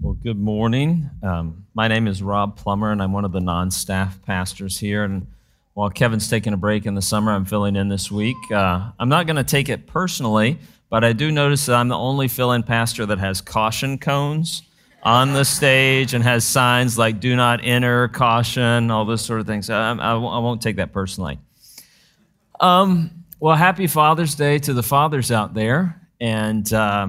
Well, good morning. Um, my name is Rob Plummer, and I'm one of the non staff pastors here. And while Kevin's taking a break in the summer, I'm filling in this week. Uh, I'm not going to take it personally, but I do notice that I'm the only fill in pastor that has caution cones on the stage and has signs like do not enter, caution, all those sort of things. I, I, I won't take that personally. Um, well, happy Father's Day to the fathers out there. And uh,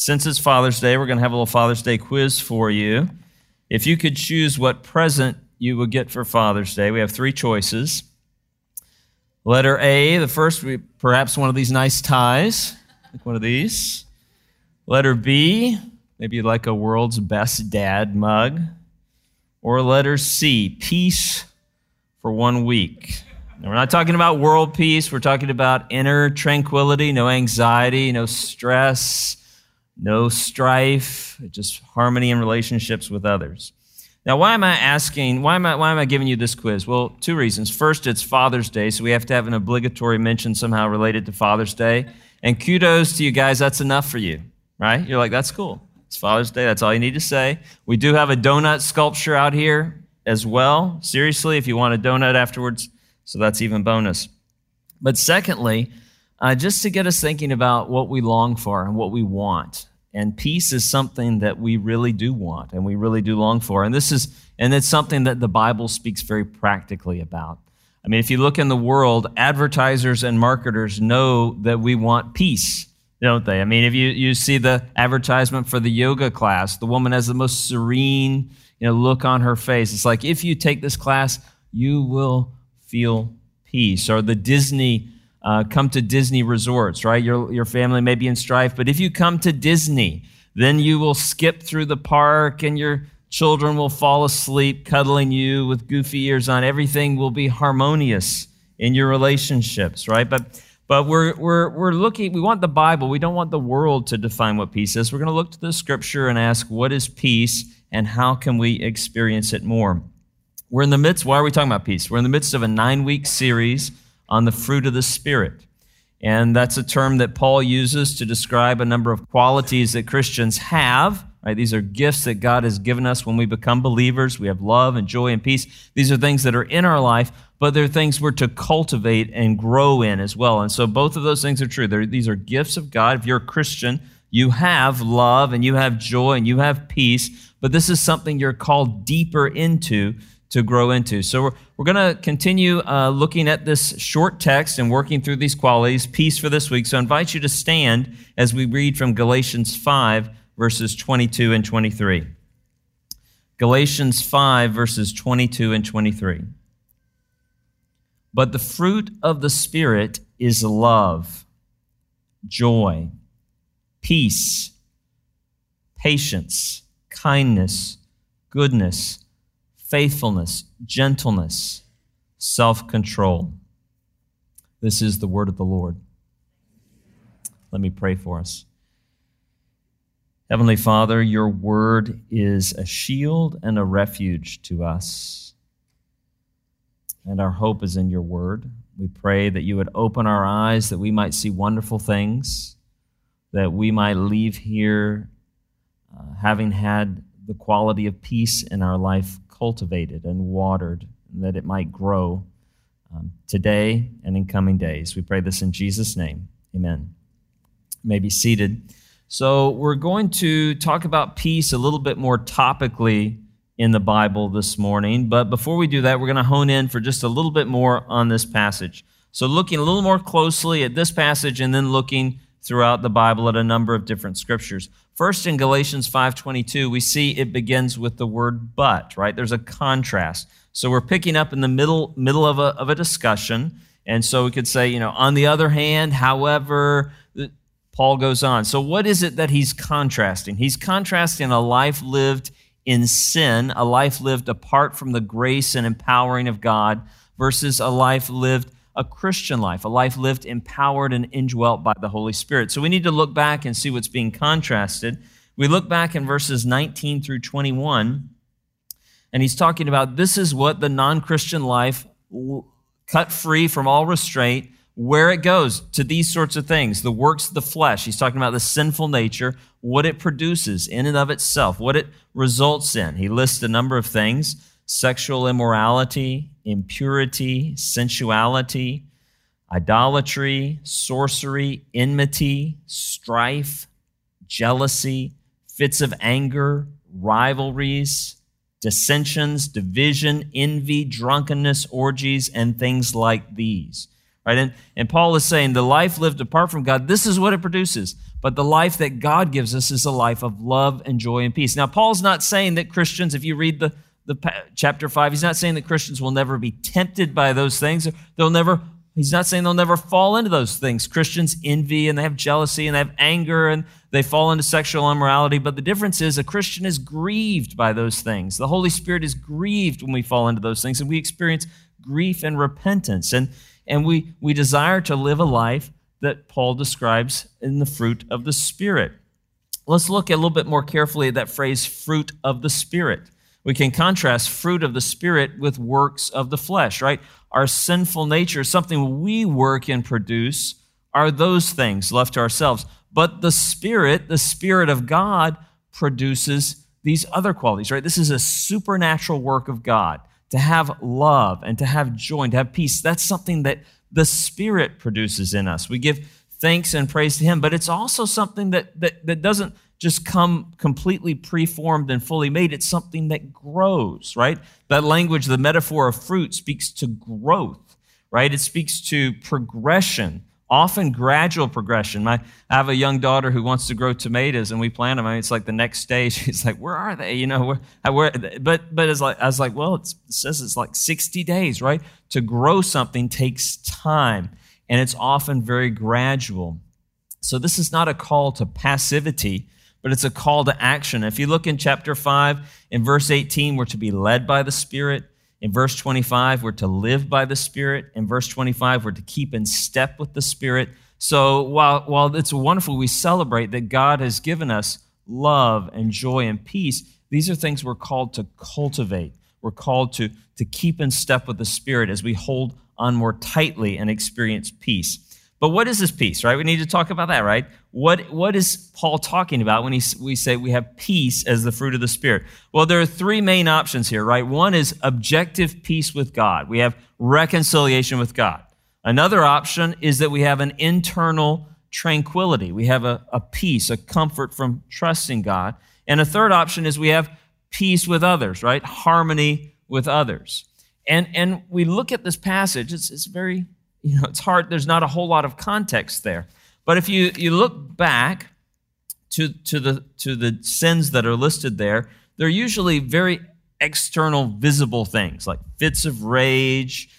since it's Father's Day, we're going to have a little Father's Day quiz for you. If you could choose what present you would get for Father's Day, we have three choices. Letter A, the first, perhaps one of these nice ties, like one of these. Letter B, maybe like a world's best dad mug. Or letter C, peace for one week. We're not talking about world peace. We're talking about inner tranquility, no anxiety, no stress, no strife, just harmony in relationships with others. Now, why am I asking, why am I, why am I giving you this quiz? Well, two reasons. First, it's Father's Day, so we have to have an obligatory mention somehow related to Father's Day. And kudos to you guys, that's enough for you, right? You're like, that's cool. It's Father's Day, that's all you need to say. We do have a donut sculpture out here as well. Seriously, if you want a donut afterwards, so that's even bonus. But secondly, uh, just to get us thinking about what we long for and what we want. And peace is something that we really do want and we really do long for. And this is, and it's something that the Bible speaks very practically about. I mean, if you look in the world, advertisers and marketers know that we want peace, don't they? I mean, if you, you see the advertisement for the yoga class, the woman has the most serene you know, look on her face. It's like, if you take this class, you will feel peace. Or the Disney uh, come to Disney resorts, right? Your, your family may be in strife, but if you come to Disney, then you will skip through the park and your children will fall asleep cuddling you with goofy ears on. Everything will be harmonious in your relationships, right? But but we're, we're, we're looking, we want the Bible. We don't want the world to define what peace is. We're going to look to the scripture and ask, what is peace and how can we experience it more? We're in the midst, why are we talking about peace? We're in the midst of a nine week series on the fruit of the Spirit. And that's a term that Paul uses to describe a number of qualities that Christians have. Right? These are gifts that God has given us when we become believers. We have love and joy and peace. These are things that are in our life, but they're things we're to cultivate and grow in as well. And so both of those things are true. They're, these are gifts of God. If you're a Christian, you have love and you have joy and you have peace, but this is something you're called deeper into to grow into. So we're, we're going to continue uh, looking at this short text and working through these qualities, peace for this week. So I invite you to stand as we read from Galatians 5, verses 22 and 23. Galatians 5, verses 22 and 23. But the fruit of the Spirit is love, joy, peace, patience, kindness, goodness faithfulness, gentleness, self control. This is the word of the Lord. Let me pray for us. Heavenly Father, your word is a shield and a refuge to us. And our hope is in your word. We pray that you would open our eyes that we might see wonderful things, that we might leave here uh, having had the quality of peace in our life cultivated and watered, that it might grow um, today and in coming days. We pray this in Jesus' name. Amen. You may be seated. So, we're going to talk about peace a little bit more topically in the Bible this morning. But before we do that, we're going to hone in for just a little bit more on this passage. So, looking a little more closely at this passage and then looking throughout the Bible at a number of different scriptures. First in Galatians 5:22, we see it begins with the word but, right? There's a contrast. So we're picking up in the middle middle of a, of a discussion. And so we could say, you know, on the other hand, however, Paul goes on. So what is it that he's contrasting? He's contrasting a life lived in sin, a life lived apart from the grace and empowering of God, versus a life lived a Christian life, a life lived empowered and indwelt by the Holy Spirit. So we need to look back and see what's being contrasted. We look back in verses 19 through 21, and he's talking about this is what the non Christian life, cut free from all restraint, where it goes to these sorts of things the works of the flesh. He's talking about the sinful nature, what it produces in and of itself, what it results in. He lists a number of things sexual immorality, impurity, sensuality, idolatry, sorcery, enmity, strife, jealousy, fits of anger, rivalries, dissensions, division, envy, drunkenness, orgies, and things like these. Right? And, and Paul is saying the life lived apart from God, this is what it produces. But the life that God gives us is a life of love and joy and peace. Now, Paul's not saying that Christians, if you read the, the chapter 5, he's not saying that Christians will never be tempted by those things. They'll never He's not saying they'll never fall into those things. Christians envy and they have jealousy and they have anger and they fall into sexual immorality. But the difference is a Christian is grieved by those things. The Holy Spirit is grieved when we fall into those things and we experience grief and repentance. And, and we, we desire to live a life that Paul describes in the fruit of the Spirit. Let's look a little bit more carefully at that phrase, fruit of the Spirit. We can contrast fruit of the Spirit with works of the flesh, right? Our sinful nature, something we work and produce, are those things left to ourselves. But the Spirit, the Spirit of God, produces these other qualities, right? This is a supernatural work of God. To have love and to have joy and to have peace, that's something that the Spirit produces in us. We give thanks and praise to Him, but it's also something that, that, that doesn't just come completely preformed and fully made. It's something that grows, right? That language, the metaphor of fruit, speaks to growth, right? It speaks to progression, often gradual progression. My, I have a young daughter who wants to grow tomatoes, and we plant them. I mean, it's like the next day, she's like, "Where are they?" You know, where, where but but it's like I was like, "Well, it says it's like 60 days, right? To grow something takes time, and it's often very gradual." So this is not a call to passivity but it's a call to action. If you look in chapter 5, in verse 18, we're to be led by the Spirit. In verse 25, we're to live by the Spirit. In verse 25, we're to keep in step with the Spirit. So while, while it's wonderful, we celebrate that God has given us love and joy and peace, these are things we're called to cultivate. We're called to, to keep in step with the Spirit as we hold on more tightly and experience peace. But what is this peace, right? We need to talk about that, right? What, what is Paul talking about when he, we say we have peace as the fruit of the Spirit? Well, there are three main options here, right? One is objective peace with God. We have reconciliation with God. Another option is that we have an internal tranquility. We have a, a peace, a comfort from trusting God. And a third option is we have peace with others, right? Harmony with others. And, and we look at this passage, it's, it's very you know, it's hard, there's not a whole lot of context there. But if you, you look back to, to, the, to the sins that are listed there, they're usually very external, visible things like fits of rage,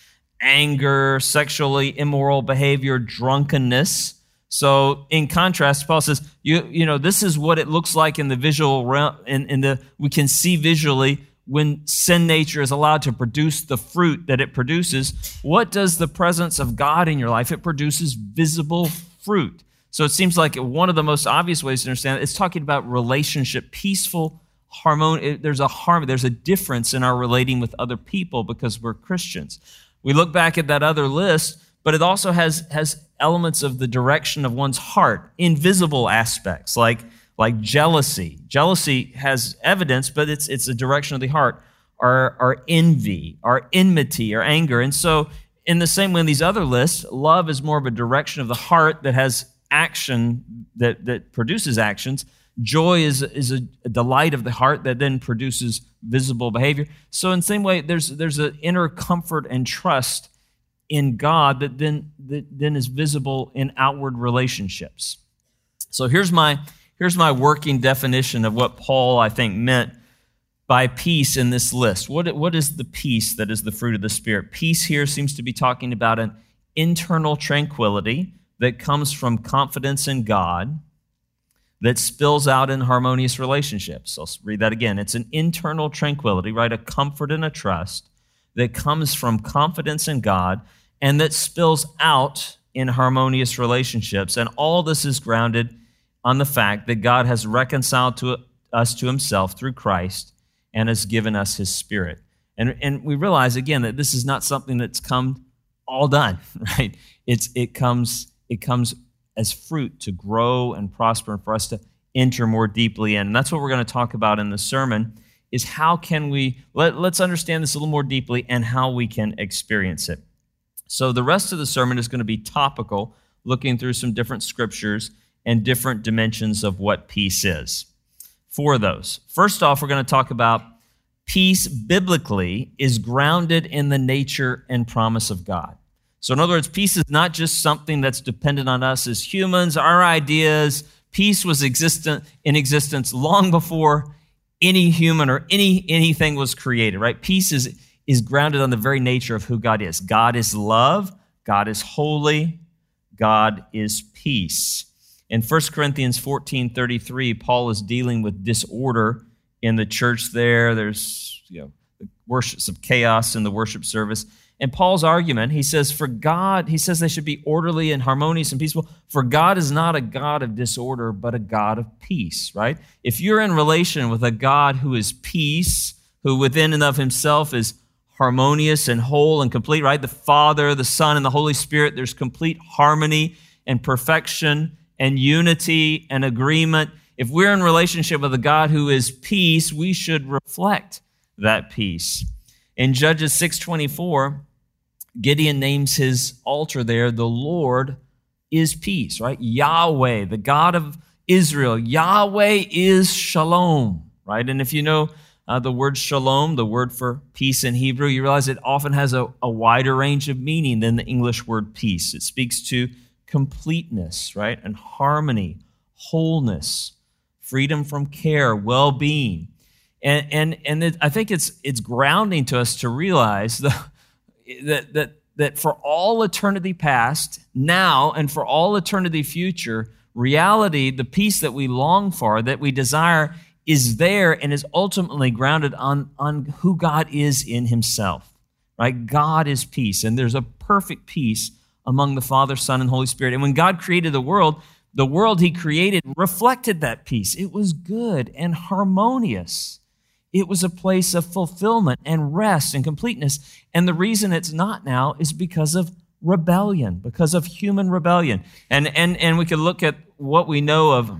anger, sexually immoral behavior, drunkenness. So, in contrast, Paul says, you, you know, this is what it looks like in the visual realm, in, in the, we can see visually when sin nature is allowed to produce the fruit that it produces, what does the presence of God in your life? It produces visible fruit. So it seems like one of the most obvious ways to understand it is talking about relationship, peaceful, harmony. There's a harmony, there's a difference in our relating with other people because we're Christians. We look back at that other list, but it also has, has elements of the direction of one's heart, invisible aspects like like jealousy. Jealousy has evidence, but it's, it's a direction of the heart. Our, our envy, our enmity, our anger. And so, in the same way in these other lists, love is more of a direction of the heart that has action, that, that produces actions. Joy is, is a, a delight of the heart that then produces visible behavior. So, in the same way, there's, there's an inner comfort and trust in God that then, that then is visible in outward relationships. So, here's my Here's my working definition of what Paul, I think, meant by peace in this list. What, what is the peace that is the fruit of the Spirit? Peace here seems to be talking about an internal tranquility that comes from confidence in God that spills out in harmonious relationships. I'll read that again. It's an internal tranquility, right? A comfort and a trust that comes from confidence in God and that spills out in harmonious relationships. And all this is grounded on the fact that God has reconciled to us to himself through Christ and has given us his spirit. And, and we realize again that this is not something that's come all done, right? It's, it, comes, it comes as fruit to grow and prosper and for us to enter more deeply in. And that's what we're going to talk about in the sermon is how can we let, let's understand this a little more deeply and how we can experience it. So the rest of the sermon is going to be topical, looking through some different scriptures and different dimensions of what peace is. Four of those. First off, we're going to talk about peace biblically is grounded in the nature and promise of God. So, in other words, peace is not just something that's dependent on us as humans, our ideas. Peace was existent in existence long before any human or any anything was created, right? Peace is, is grounded on the very nature of who God is. God is love, God is holy, God is peace. In 1 Corinthians 14 33, Paul is dealing with disorder in the church there. There's you know, the worships of chaos in the worship service. And Paul's argument, he says, for God, he says they should be orderly and harmonious and peaceful. For God is not a God of disorder, but a God of peace, right? If you're in relation with a God who is peace, who within and of himself is harmonious and whole and complete, right? The Father, the Son, and the Holy Spirit, there's complete harmony and perfection and unity and agreement. If we're in relationship with a God who is peace, we should reflect that peace. In Judges 624, Gideon names his altar there, the Lord is peace, right? Yahweh, the God of Israel. Yahweh is shalom, right? And if you know uh, the word shalom, the word for peace in Hebrew, you realize it often has a, a wider range of meaning than the English word peace. It speaks to completeness, right? And harmony, wholeness, freedom from care, well being. And, and, and it, I think it's, it's grounding to us to realize the, that, that, that for all eternity past, now, and for all eternity future, reality, the peace that we long for, that we desire, is there and is ultimately grounded on, on who God is in Himself. Right? God is peace, and there's a perfect peace among the Father, Son, and Holy Spirit. And when God created the world, the world He created reflected that peace. It was good and harmonious. It was a place of fulfillment and rest and completeness. And the reason it's not now is because of rebellion, because of human rebellion. And, and, and we can look at what we know of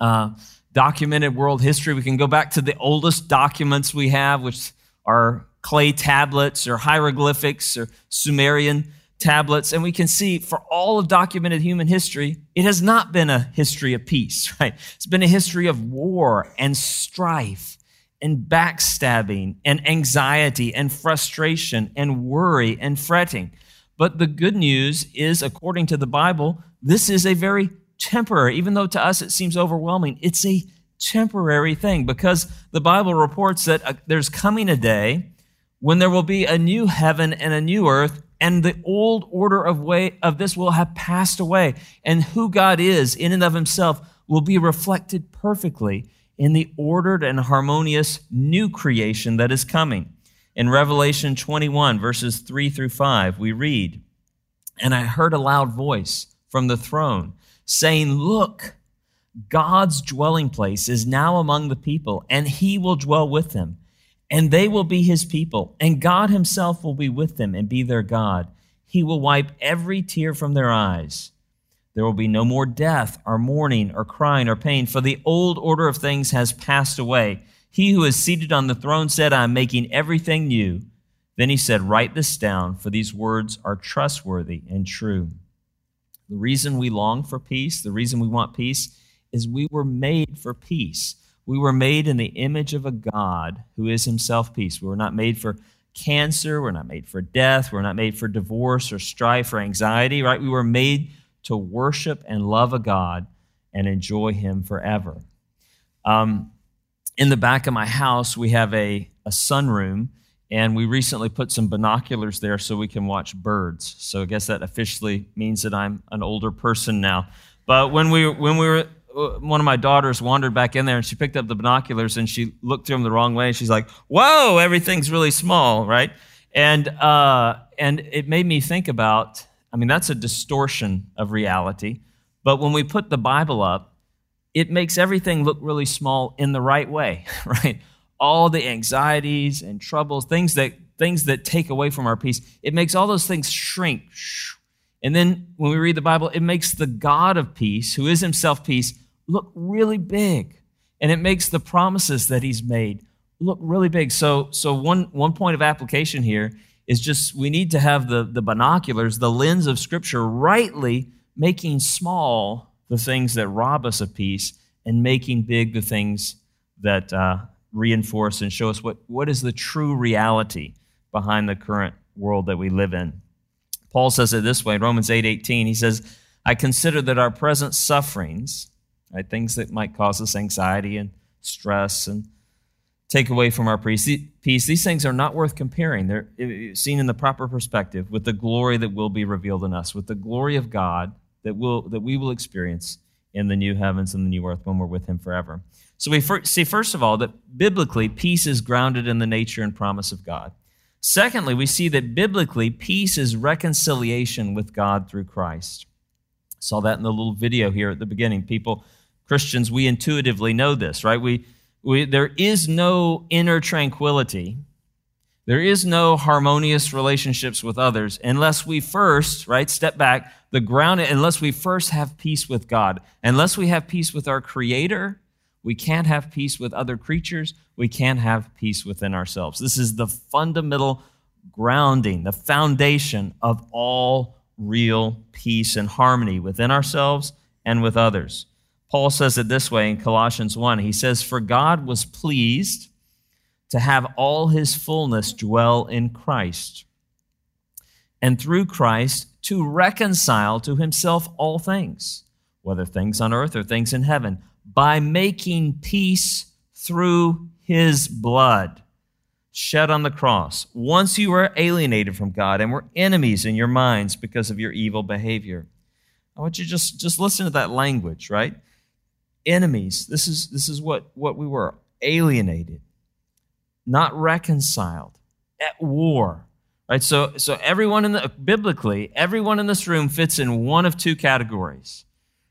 uh, documented world history. We can go back to the oldest documents we have, which are clay tablets or hieroglyphics or Sumerian tablets. And we can see for all of documented human history, it has not been a history of peace, right? It's been a history of war and strife and backstabbing and anxiety and frustration and worry and fretting. But the good news is, according to the Bible, this is a very temporary, even though to us it seems overwhelming, it's a temporary thing because the Bible reports that uh, there's coming a day when there will be a new heaven and a new earth and the old order of way of this will have passed away and who God is in and of himself will be reflected perfectly in the ordered and harmonious new creation that is coming. In Revelation 21, verses 3 through 5, we read, And I heard a loud voice from the throne saying, Look, God's dwelling place is now among the people, and he will dwell with them, and they will be his people, and God himself will be with them and be their God. He will wipe every tear from their eyes there will be no more death, or mourning, or crying, or pain, for the old order of things has passed away. He who is seated on the throne said, I am making everything new. Then he said, Write this down, for these words are trustworthy and true. The reason we long for peace, the reason we want peace, is we were made for peace. We were made in the image of a God who is himself peace. We were not made for cancer. We're not made for death. We're not made for divorce or strife or anxiety, right? We were made to worship and love a God and enjoy Him forever. Um, in the back of my house, we have a, a sunroom, and we recently put some binoculars there so we can watch birds. So I guess that officially means that I'm an older person now. But when we when we were one of my daughters wandered back in there and she picked up the binoculars and she looked through them the wrong way. She's like, "Whoa, everything's really small, right?" And uh, and it made me think about I mean, that's a distortion of reality. But when we put the Bible up, it makes everything look really small in the right way, right? all the anxieties and troubles, things that things that take away from our peace. It makes all those things shrink. And then when we read the Bible, it makes the God of peace, who is himself peace, look really big. And it makes the promises that he's made look really big. So, so one, one point of application here is just we need to have the, the binoculars, the lens of Scripture, rightly making small the things that rob us of peace and making big the things that uh, reinforce and show us what, what is the true reality behind the current world that we live in. Paul says it this way in Romans 8 18. He says, I consider that our present sufferings, right, things that might cause us anxiety and stress and take away from our peace. These things are not worth comparing. They're seen in the proper perspective with the glory that will be revealed in us, with the glory of God that, will, that we will experience in the new heavens and the new earth when we're with Him forever. So we see, first of all, that biblically, peace is grounded in the nature and promise of God. Secondly, we see that biblically, peace is reconciliation with God through Christ. Saw that in the little video here at the beginning. People, Christians, we intuitively know this, right? We we, there is no inner tranquility. There is no harmonious relationships with others unless we first, right, step back, the ground, unless we first have peace with God. Unless we have peace with our Creator, we can't have peace with other creatures. We can't have peace within ourselves. This is the fundamental grounding, the foundation of all real peace and harmony within ourselves and with others. Paul says it this way in Colossians 1. He says, For God was pleased to have all his fullness dwell in Christ, and through Christ to reconcile to himself all things, whether things on earth or things in heaven, by making peace through his blood shed on the cross. Once you were alienated from God and were enemies in your minds because of your evil behavior. I want you to just, just listen to that language, right? Enemies. This is, this is what, what we were alienated, not reconciled, at war. Right? So, so everyone in the biblically, everyone in this room fits in one of two categories.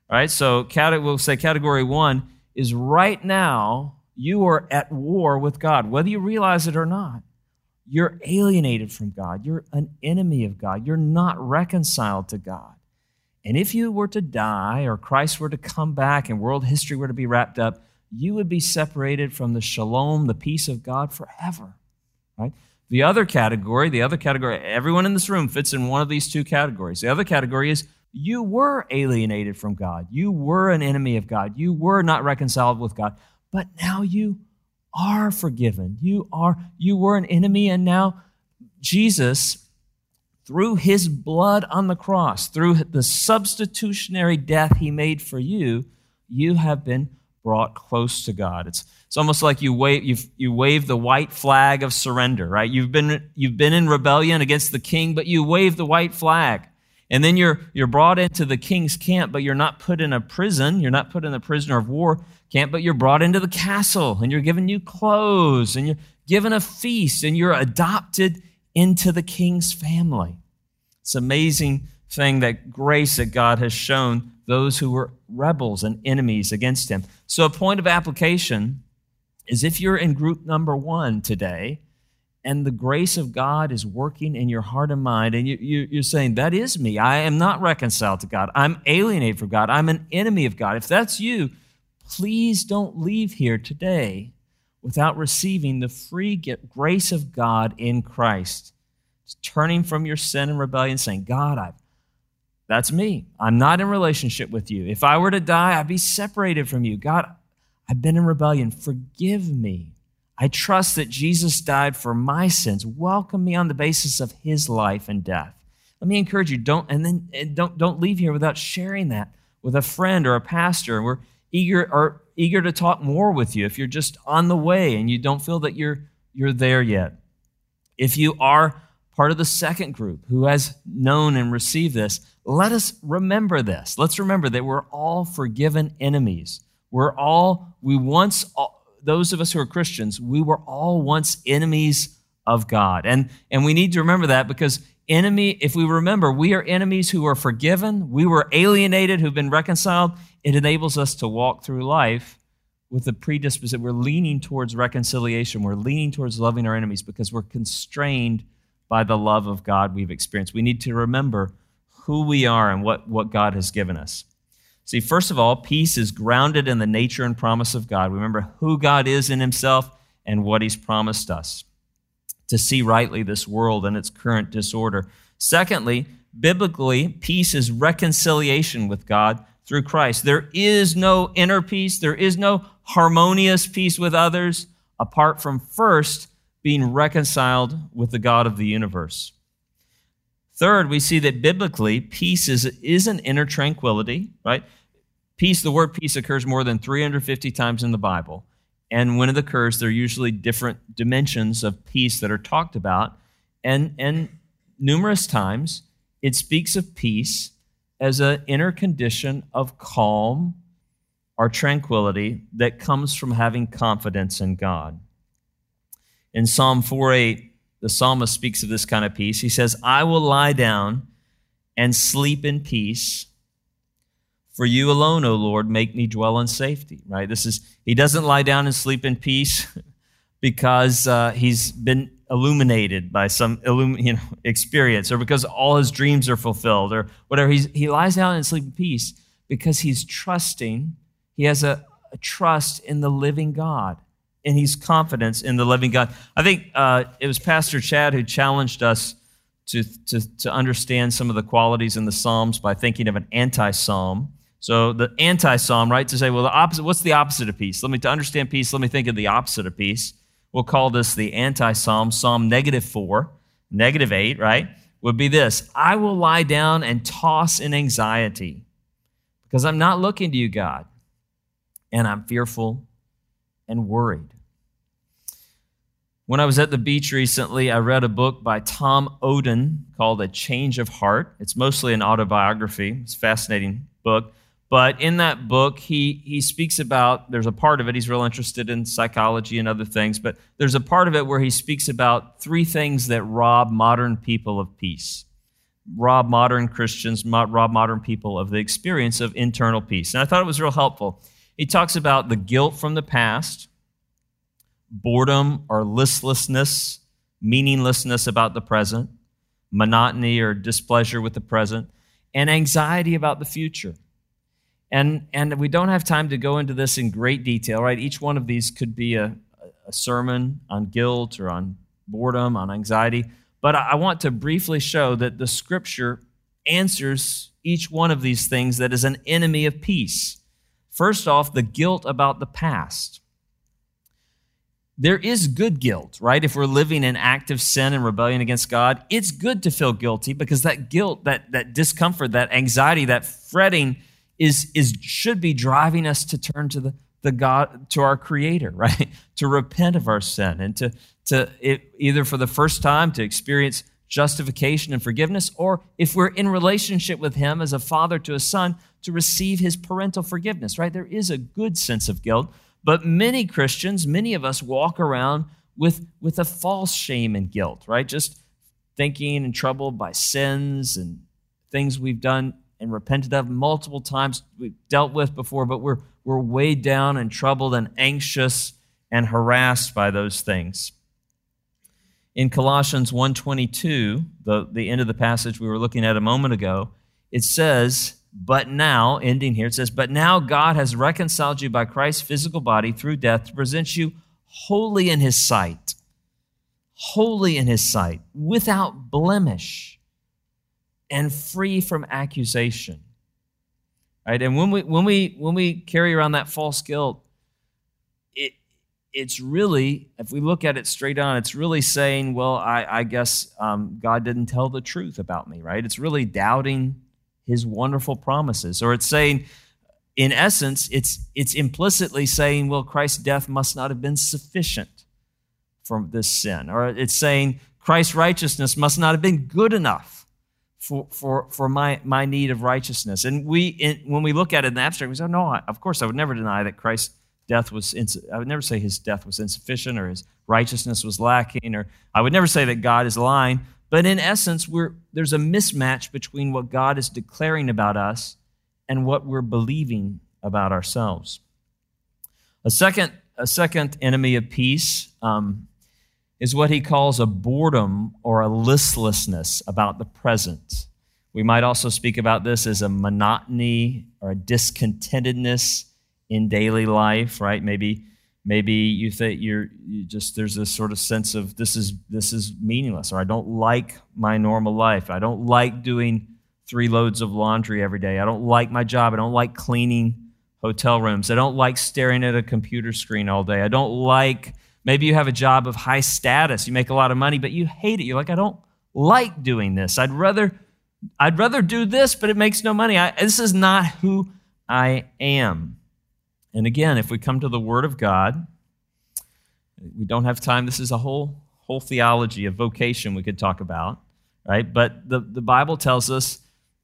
Right? So we'll say category one is right now you are at war with God, whether you realize it or not. You're alienated from God. You're an enemy of God. You're not reconciled to God. And if you were to die or Christ were to come back and world history were to be wrapped up, you would be separated from the shalom, the peace of God forever. Right? The other category, the other category, everyone in this room fits in one of these two categories. The other category is you were alienated from God. You were an enemy of God. You were not reconciled with God. But now you are forgiven. You are you were an enemy and now Jesus through his blood on the cross, through the substitutionary death he made for you, you have been brought close to God. It's, it's almost like you wave, you you wave the white flag of surrender, right? You've been, you've been in rebellion against the king, but you wave the white flag. And then you're, you're brought into the king's camp, but you're not put in a prison. You're not put in a prisoner of war camp, but you're brought into the castle and you're given new clothes and you're given a feast and you're adopted into the king's family. It's amazing thing that grace that God has shown those who were rebels and enemies against him. So, a point of application is if you're in group number one today, and the grace of God is working in your heart and mind, and you, are saying, That is me. I am not reconciled to God. I'm alienated from God. I'm an enemy of God. If that's you, please don't leave here today without receiving the free grace of God in Christ turning from your sin and rebellion, saying, God, I've that's me. I'm not in relationship with you. If I were to die, I'd be separated from you. God, I've been in rebellion. Forgive me. I trust that Jesus died for my sins. Welcome me on the basis of his life and death. Let me encourage you, don't and then and don't don't leave here without sharing that with a friend or a pastor. We're eager or eager to talk more with you if you're just on the way and you don't feel that you're you're there yet. If you are part of the second group who has known and received this, let us remember this. Let's remember that we're all forgiven enemies. We're all, we once, those of us who are Christians, we were all once enemies of God. And, and we need to remember that because enemy, if we remember, we are enemies who are forgiven, we were alienated, who've been reconciled. It enables us to walk through life with a predisposition. We're leaning towards reconciliation. We're leaning towards loving our enemies because we're constrained by the love of God we've experienced. We need to remember who we are and what, what God has given us. See, first of all, peace is grounded in the nature and promise of God. Remember who God is in Himself and what He's promised us to see rightly this world and its current disorder. Secondly, biblically, peace is reconciliation with God through Christ. There is no inner peace, there is no harmonious peace with others apart from first being reconciled with the God of the universe. Third, we see that biblically, peace is, is an inner tranquility, right? Peace, the word peace occurs more than 350 times in the Bible. And when it occurs, there are usually different dimensions of peace that are talked about. And, and numerous times, it speaks of peace as an inner condition of calm or tranquility that comes from having confidence in God. In Psalm 4:8, the psalmist speaks of this kind of peace. He says, I will lie down and sleep in peace. For you alone, O Lord, make me dwell in safety. Right? This is, he doesn't lie down and sleep in peace because uh, he's been illuminated by some illum- you know, experience or because all his dreams are fulfilled or whatever. He's, he lies down and sleep in peace because he's trusting. He has a, a trust in the living God and he's confidence in the living God. I think uh, it was Pastor Chad who challenged us to, to, to understand some of the qualities in the Psalms by thinking of an anti psalm. So the anti psalm, right, to say, well, the opposite, what's the opposite of peace? Let me to understand peace, let me think of the opposite of peace. We'll call this the anti psalm, Psalm negative four, negative eight, right? Would be this I will lie down and toss in anxiety because I'm not looking to you, God, and I'm fearful and worried. When I was at the beach recently, I read a book by Tom Oden called A Change of Heart. It's mostly an autobiography. It's a fascinating book. But in that book, he, he speaks about, there's a part of it, he's real interested in psychology and other things, but there's a part of it where he speaks about three things that rob modern people of peace, rob modern Christians, rob modern people of the experience of internal peace. And I thought it was real helpful. He talks about the guilt from the past, boredom or listlessness, meaninglessness about the present, monotony or displeasure with the present, and anxiety about the future. And, and we don't have time to go into this in great detail, right? Each one of these could be a, a sermon on guilt or on boredom, on anxiety. But I want to briefly show that the scripture answers each one of these things that is an enemy of peace. First off, the guilt about the past there is good guilt, right? If we're living in active sin and rebellion against God, it's good to feel guilty because that guilt, that, that discomfort, that anxiety, that fretting is, is should be driving us to turn to the, the God, to our Creator, right? to repent of our sin and to, to it, either for the first time to experience justification and forgiveness, or if we're in relationship with Him as a father to a son, to receive His parental forgiveness, right? There is a good sense of guilt but many Christians, many of us walk around with, with a false shame and guilt, right? Just thinking and troubled by sins and things we've done and repented of multiple times, we've dealt with before, but we're, we're weighed down and troubled and anxious and harassed by those things. In Colossians 1.22, the, the end of the passage we were looking at a moment ago, it says, but now, ending here, it says, But now God has reconciled you by Christ's physical body through death to present you holy in his sight, holy in his sight, without blemish, and free from accusation. Right? And when we when we when we carry around that false guilt, it it's really, if we look at it straight on, it's really saying, well, I, I guess um, God didn't tell the truth about me, right? It's really doubting his wonderful promises. Or it's saying, in essence, it's, it's implicitly saying, well, Christ's death must not have been sufficient for this sin. Or it's saying, Christ's righteousness must not have been good enough for, for, for my, my need of righteousness. And we, in, when we look at it in the abstract, we say, no, I, of course, I would never deny that Christ's death was, I would never say his death was insufficient or his righteousness was lacking, or I would never say that God is lying. But in essence, we're, there's a mismatch between what God is declaring about us and what we're believing about ourselves. A second, a second enemy of peace um, is what he calls a boredom or a listlessness about the present. We might also speak about this as a monotony or a discontentedness in daily life, right? Maybe maybe you think you're you just there's this sort of sense of this is this is meaningless or I don't like my normal life. I don't like doing three loads of laundry every day. I don't like my job. I don't like cleaning hotel rooms. I don't like staring at a computer screen all day. I don't like maybe you have a job of high status. You make a lot of money, but you hate it. You're like I don't like doing this. I'd rather I'd rather do this, but it makes no money. I, this is not who I am. And again, if we come to the Word of God, we don't have time. This is a whole whole theology of vocation we could talk about, right? But the, the Bible tells us,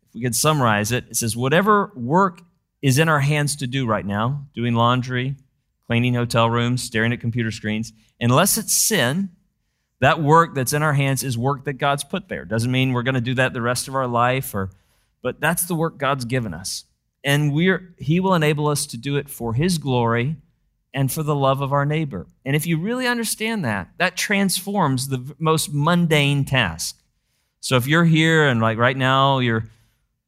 if we could summarize it, it says, whatever work is in our hands to do right now, doing laundry, cleaning hotel rooms, staring at computer screens, unless it's sin, that work that's in our hands is work that God's put there. Doesn't mean we're going to do that the rest of our life, or, but that's the work God's given us and we're, He will enable us to do it for His glory and for the love of our neighbor. And if you really understand that, that transforms the most mundane task. So if you're here and like right now, your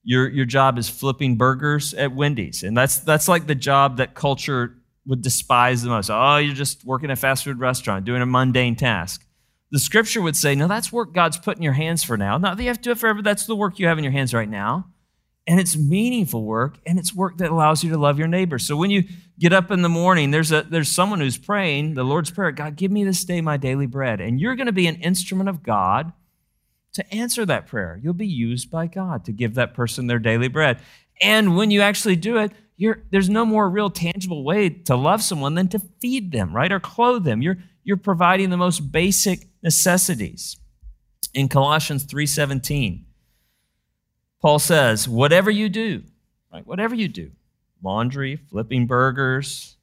your your job is flipping burgers at Wendy's, and that's that's like the job that culture would despise the most. Oh, you're just working at a fast food restaurant, doing a mundane task. The scripture would say, no, that's work God's put in your hands for now. Not that you have to do it forever. That's the work you have in your hands right now and it's meaningful work and it's work that allows you to love your neighbor so when you get up in the morning there's a there's someone who's praying the lord's prayer god give me this day my daily bread and you're going to be an instrument of god to answer that prayer you'll be used by god to give that person their daily bread and when you actually do it there's no more real tangible way to love someone than to feed them right or clothe them you're you're providing the most basic necessities in colossians 3.17 Paul says, whatever you do, right, whatever you do, laundry, flipping burgers,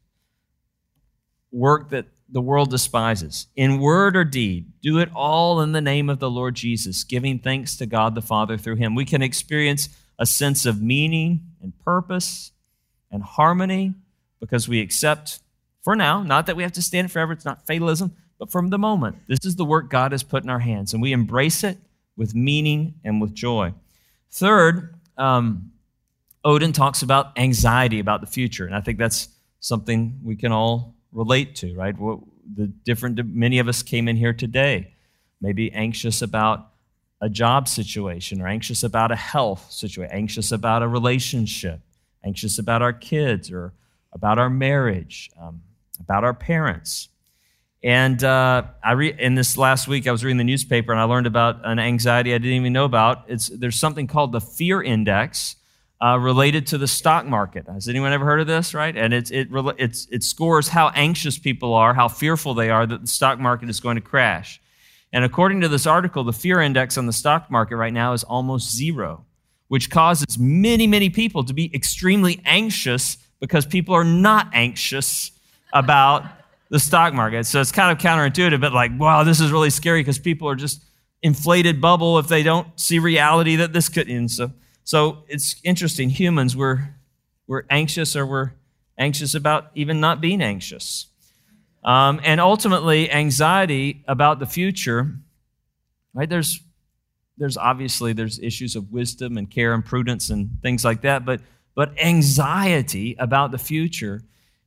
work that the world despises, in word or deed, do it all in the name of the Lord Jesus, giving thanks to God the Father through him. We can experience a sense of meaning and purpose and harmony because we accept for now, not that we have to stand forever, it's not fatalism, but from the moment. This is the work God has put in our hands, and we embrace it with meaning and with joy. Third, um, Oden talks about anxiety about the future, and I think that's something we can all relate to, right? What, the different, many of us came in here today, maybe anxious about a job situation, or anxious about a health situation, anxious about a relationship, anxious about our kids, or about our marriage, um, about our parents. And uh, I re- in this last week, I was reading the newspaper and I learned about an anxiety I didn't even know about. It's, there's something called the fear index uh, related to the stock market. Has anyone ever heard of this? Right? And it's, it, it's, it scores how anxious people are, how fearful they are that the stock market is going to crash. And according to this article, the fear index on the stock market right now is almost zero, which causes many, many people to be extremely anxious because people are not anxious about the stock market. So it's kind of counterintuitive, but like, wow, this is really scary because people are just inflated bubble if they don't see reality that this could. And so, so it's interesting. Humans, we're we're anxious or we're anxious about even not being anxious. Um, and ultimately, anxiety about the future, right? There's there's obviously there's issues of wisdom and care and prudence and things like that, but but anxiety about the future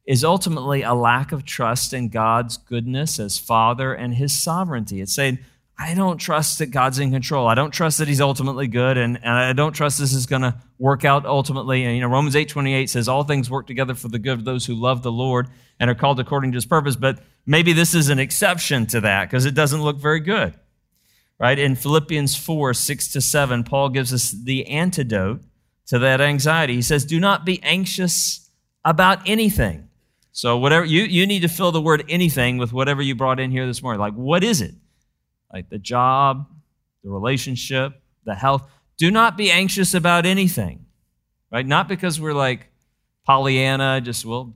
is ultimately a lack of trust in God's goodness as Father and His sovereignty. It's saying, I don't trust that God's in control. I don't trust that He's ultimately good, and, and I don't trust this is going to work out ultimately. And you know, Romans eight twenty eight says, "All things work together for the good of those who love the Lord and are called according to His purpose." But maybe this is an exception to that because it doesn't look very good, right? In Philippians four six to seven, Paul gives us the antidote to that anxiety. He says, "Do not be anxious about anything." So whatever you, you need to fill the word anything with whatever you brought in here this morning. Like, what is it? Like the job, the relationship, the health. Do not be anxious about anything. Right? Not because we're like Pollyanna, just well,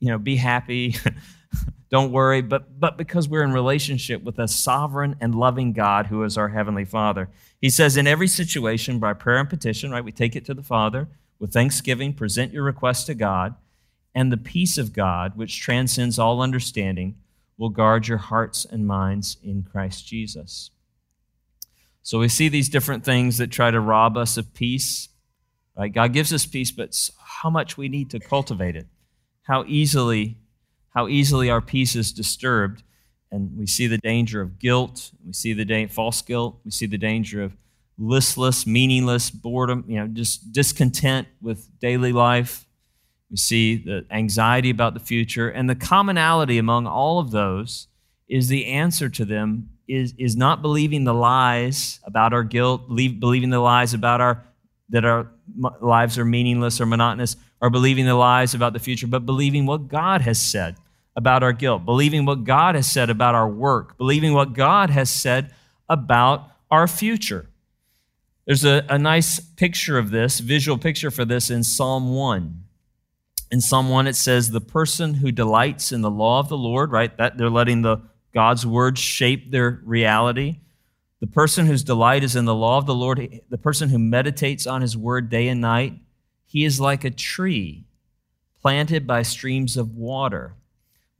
you know, be happy. Don't worry, but but because we're in relationship with a sovereign and loving God who is our heavenly Father. He says in every situation by prayer and petition, right? We take it to the Father with thanksgiving, present your request to God and the peace of God, which transcends all understanding, will guard your hearts and minds in Christ Jesus. So we see these different things that try to rob us of peace. Right? God gives us peace, but how much we need to cultivate it. How easily, how easily our peace is disturbed. And we see the danger of guilt. We see the da- false guilt. We see the danger of listless, meaningless boredom, you know, just discontent with daily life. We see the anxiety about the future. And the commonality among all of those is the answer to them is, is not believing the lies about our guilt, believing the lies about our that our lives are meaningless or monotonous, or believing the lies about the future, but believing what God has said about our guilt, believing what God has said about our work, believing what God has said about our future. There's a, a nice picture of this, visual picture for this in Psalm 1. In Psalm 1, it says, The person who delights in the law of the Lord, right? That they're letting the God's word shape their reality. The person whose delight is in the law of the Lord, the person who meditates on his word day and night, he is like a tree planted by streams of water,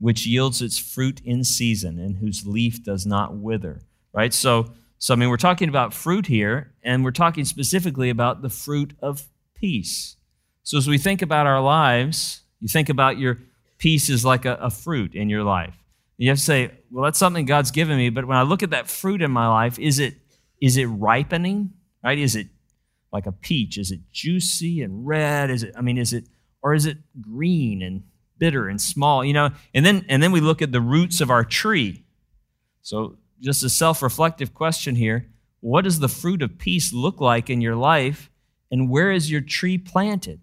which yields its fruit in season and whose leaf does not wither. Right? So, so I mean, we're talking about fruit here, and we're talking specifically about the fruit of peace. So as we think about our lives, you think about your peace is like a, a fruit in your life. You have to say, well, that's something God's given me, but when I look at that fruit in my life, is it is it ripening? Right? Is it like a peach? Is it juicy and red? Is it, I mean, is it, or is it green and bitter and small? You know, and then and then we look at the roots of our tree. So just a self-reflective question here. What does the fruit of peace look like in your life? And where is your tree planted?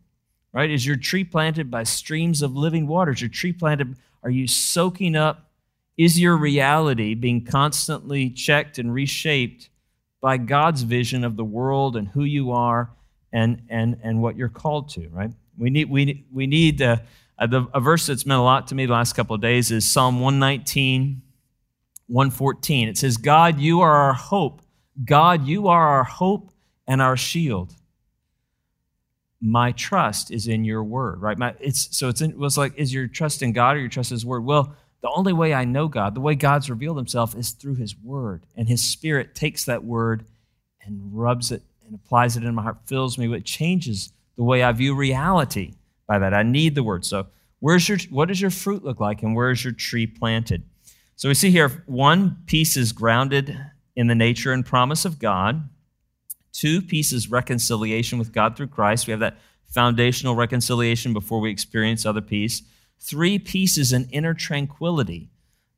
Right? Is your tree planted by streams of living water? Is your tree planted? Are you soaking up? Is your reality being constantly checked and reshaped by God's vision of the world and who you are and, and, and what you're called to, right? We need, we, we need uh, Uh, the, a verse that's meant a lot to me the last couple of days is Psalm 119, 114. It says, God, you are our hope. God, you are our hope and our shield my trust is in your word, right? My, it's, so it's in, was like, is your trust in God or your trust in his word? Well, the only way I know God, the way God's revealed himself is through his word. And his spirit takes that word and rubs it and applies it in my heart, fills me, it changes the way I view reality by that. I need the word. So where's your, what does your fruit look like and where's your tree planted? So we see here, one peace is grounded in the nature and promise of God. Two pieces reconciliation with God through Christ. We have that foundational reconciliation before we experience other peace. Three pieces an inner tranquility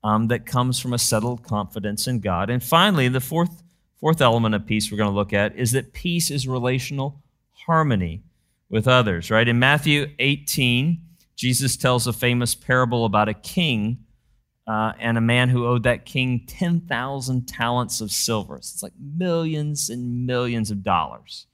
um, that comes from a settled confidence in God. And finally, the fourth, fourth element of peace we're going to look at is that peace is relational harmony with others, right? In Matthew 18, Jesus tells a famous parable about a king uh, and a man who owed that king 10,000 talents of silver. So it's like millions and millions of dollars.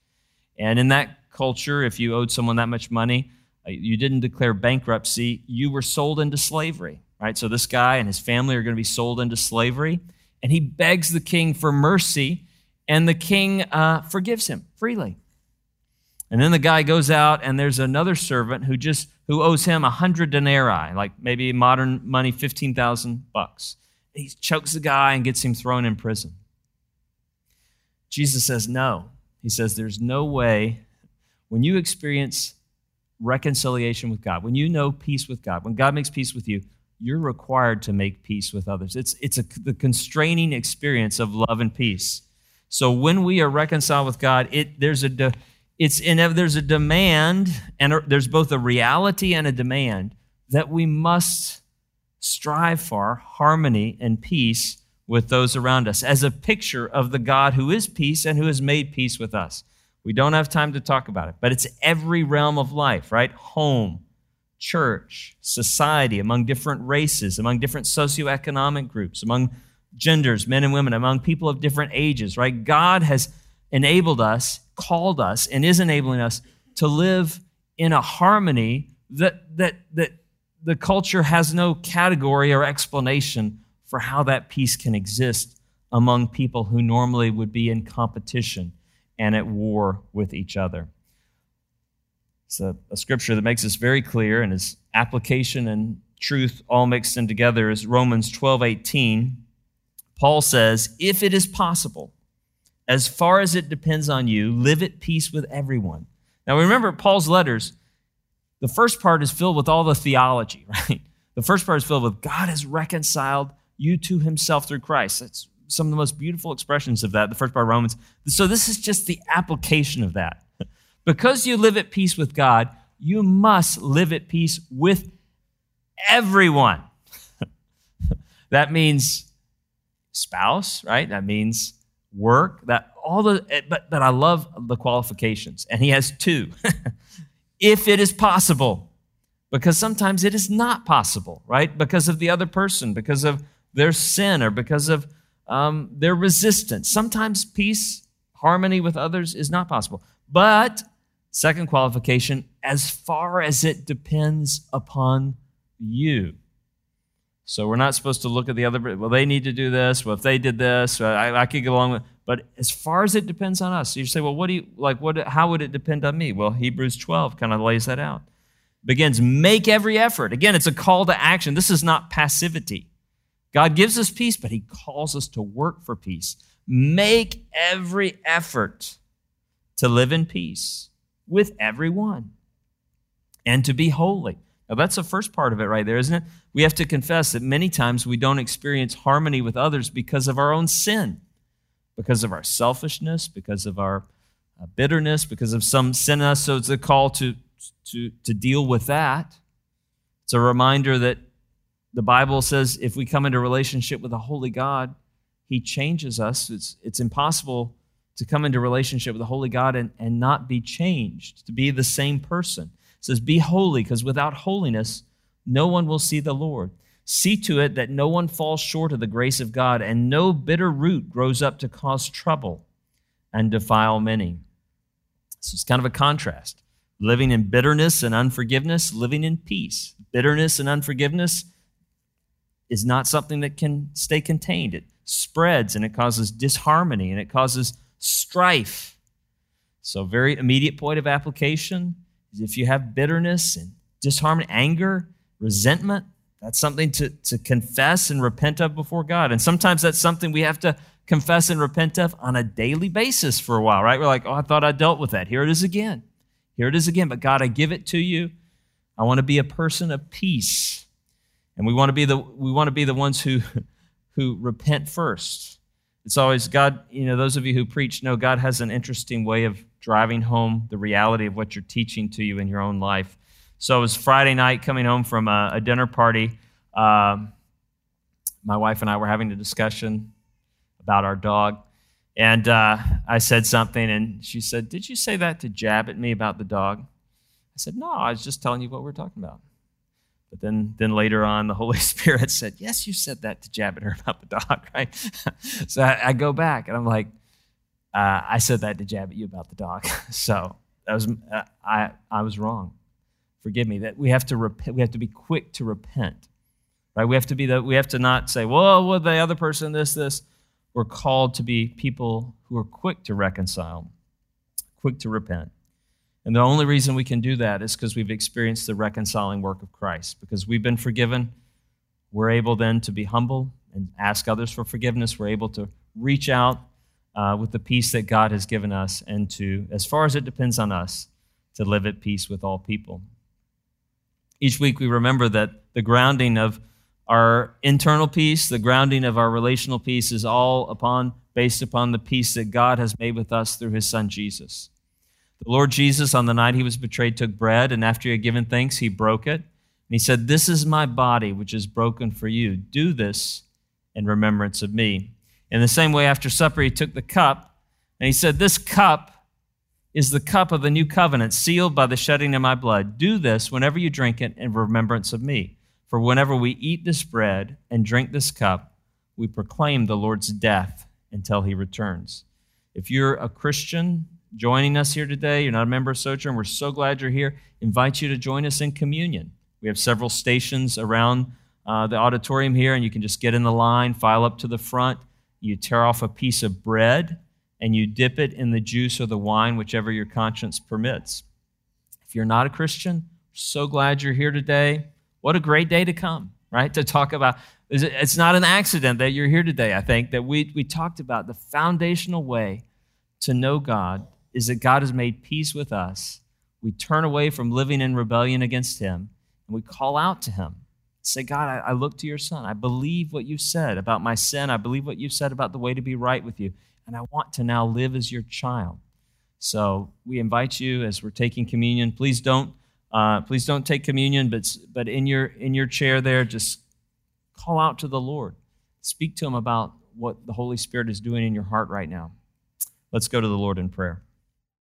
And in that culture, if you owed someone that much money, uh, you didn't declare bankruptcy, you were sold into slavery, right? So this guy and his family are going to be sold into slavery. And he begs the king for mercy, and the king uh, forgives him freely. And then the guy goes out, and there's another servant who just who owes him a hundred denarii, like maybe modern money, fifteen thousand bucks. He chokes the guy and gets him thrown in prison. Jesus says no. He says there's no way when you experience reconciliation with God, when you know peace with God, when God makes peace with you, you're required to make peace with others. It's, it's a, the constraining experience of love and peace. So when we are reconciled with God, it, there's a it's in, there's a demand, and there's both a reality and a demand that we must strive for harmony and peace with those around us as a picture of the God who is peace and who has made peace with us. We don't have time to talk about it, but it's every realm of life, right? Home, church, society, among different races, among different socioeconomic groups, among genders, men and women, among people of different ages, right? God has enabled us, called us, and is enabling us to live in a harmony that, that, that the culture has no category or explanation for how that peace can exist among people who normally would be in competition and at war with each other. It's a, a scripture that makes this very clear and is application and truth all mixed in together is Romans 12 18. Paul says, If it is possible, as far as it depends on you, live at peace with everyone. Now remember, Paul's letters, the first part is filled with all the theology, right? The first part is filled with God has reconciled you to himself through Christ. That's some of the most beautiful expressions of that, the first part of Romans. So this is just the application of that. Because you live at peace with God, you must live at peace with everyone. that means spouse, right? That means work, that all the eh, but but I love the qualifications. And he has two. if it is possible. Because sometimes it is not possible, right? Because of the other person, because of their sin, or because of um, their resistance. Sometimes peace, harmony with others is not possible. But, second qualification, as far as it depends upon you. So we're not supposed to look at the other, well, they need to do this. Well, if they did this, uh, I, I could get along with But as far as it depends on us, you say, well, what do you, like, what, how would it depend on me? Well, Hebrews 12 kind of lays that out. Begins, make every effort. Again, it's a call to action. This is not passivity. God gives us peace, but He calls us to work for peace. Make every effort to live in peace with everyone and to be holy. Now, that's the first part of it right there, isn't it? We have to confess that many times we don't experience harmony with others because of our own sin, because of our selfishness, because of our uh, bitterness, because of some sin in us. So it's a call to, to, to deal with that. It's a reminder that the Bible says if we come into relationship with a holy God, He changes us. It's, it's impossible to come into relationship with a holy God and, and not be changed, to be the same person. It says, Be holy, because without holiness, no one will see the Lord. See to it that no one falls short of the grace of God, and no bitter root grows up to cause trouble and defile many. So it's kind of a contrast. Living in bitterness and unforgiveness, living in peace. Bitterness and unforgiveness is not something that can stay contained. It spreads and it causes disharmony and it causes strife. So, very immediate point of application if you have bitterness and disharmony, anger, resentment, that's something to, to confess and repent of before God. And sometimes that's something we have to confess and repent of on a daily basis for a while, right? We're like, oh, I thought I dealt with that. Here it is again. Here it is again. But God, I give it to you. I want to be a person of peace. And we want to be the we want to be the ones who who repent first. It's always God, you know, those of you who preach know God has an interesting way of driving home the reality of what you're teaching to you in your own life. So it was Friday night coming home from a, a dinner party. Um, my wife and I were having a discussion about our dog. And uh, I said something, and she said, Did you say that to jab at me about the dog? I said, No, I was just telling you what we're talking about. But then, then later on, the Holy Spirit said, Yes, you said that to jab at her about the dog, right? so I, I, go back and I'm like, uh, I said that to jab at you about the dog. so that was, uh, I, I was wrong. Forgive me. That we have to repent, we have to be quick to repent. Right? We have to be the, we have to not say, well, well, the other person, this, this. We're called to be people who are quick to reconcile, quick to repent. And the only reason we can do that is because we've experienced the reconciling work of Christ. Because we've been forgiven, we're able then to be humble and ask others for forgiveness. We're able to reach out uh, with the peace that God has given us and to, as far as it depends on us, to live at peace with all people. Each week we remember that the grounding of our internal peace, the grounding of our relational peace is all upon based upon the peace that God has made with us through his son Jesus. The Lord Jesus, on the night he was betrayed, took bread, and after he had given thanks, he broke it. And he said, This is my body, which is broken for you. Do this in remembrance of me. In the same way, after supper, he took the cup, and he said, This cup is the cup of the new covenant, sealed by the shedding of my blood. Do this whenever you drink it in remembrance of me. For whenever we eat this bread and drink this cup, we proclaim the Lord's death until he returns. If you're a Christian, joining us here today, you're not a member of Sojourn, we're so glad you're here. Invite you to join us in communion. We have several stations around uh, the auditorium here, and you can just get in the line, file up to the front. You tear off a piece of bread, and you dip it in the juice or the wine, whichever your conscience permits. If you're not a Christian, So glad you're here today. What a great day to come, right? To talk about. It's not an accident that you're here today, I think, that we, we talked about the foundational way to know God is that God has made peace with us. We turn away from living in rebellion against Him and we call out to Him. Say, God, I, I look to your Son. I believe what you said about my sin. I believe what you said about the way to be right with you. And I want to now live as your child. So we invite you as we're taking communion. Please don't, uh, please don't take communion, but but in your in your chair there, just call out to the Lord. Speak to Him about what the Holy Spirit is doing in your heart right now. Let's go to the Lord in prayer.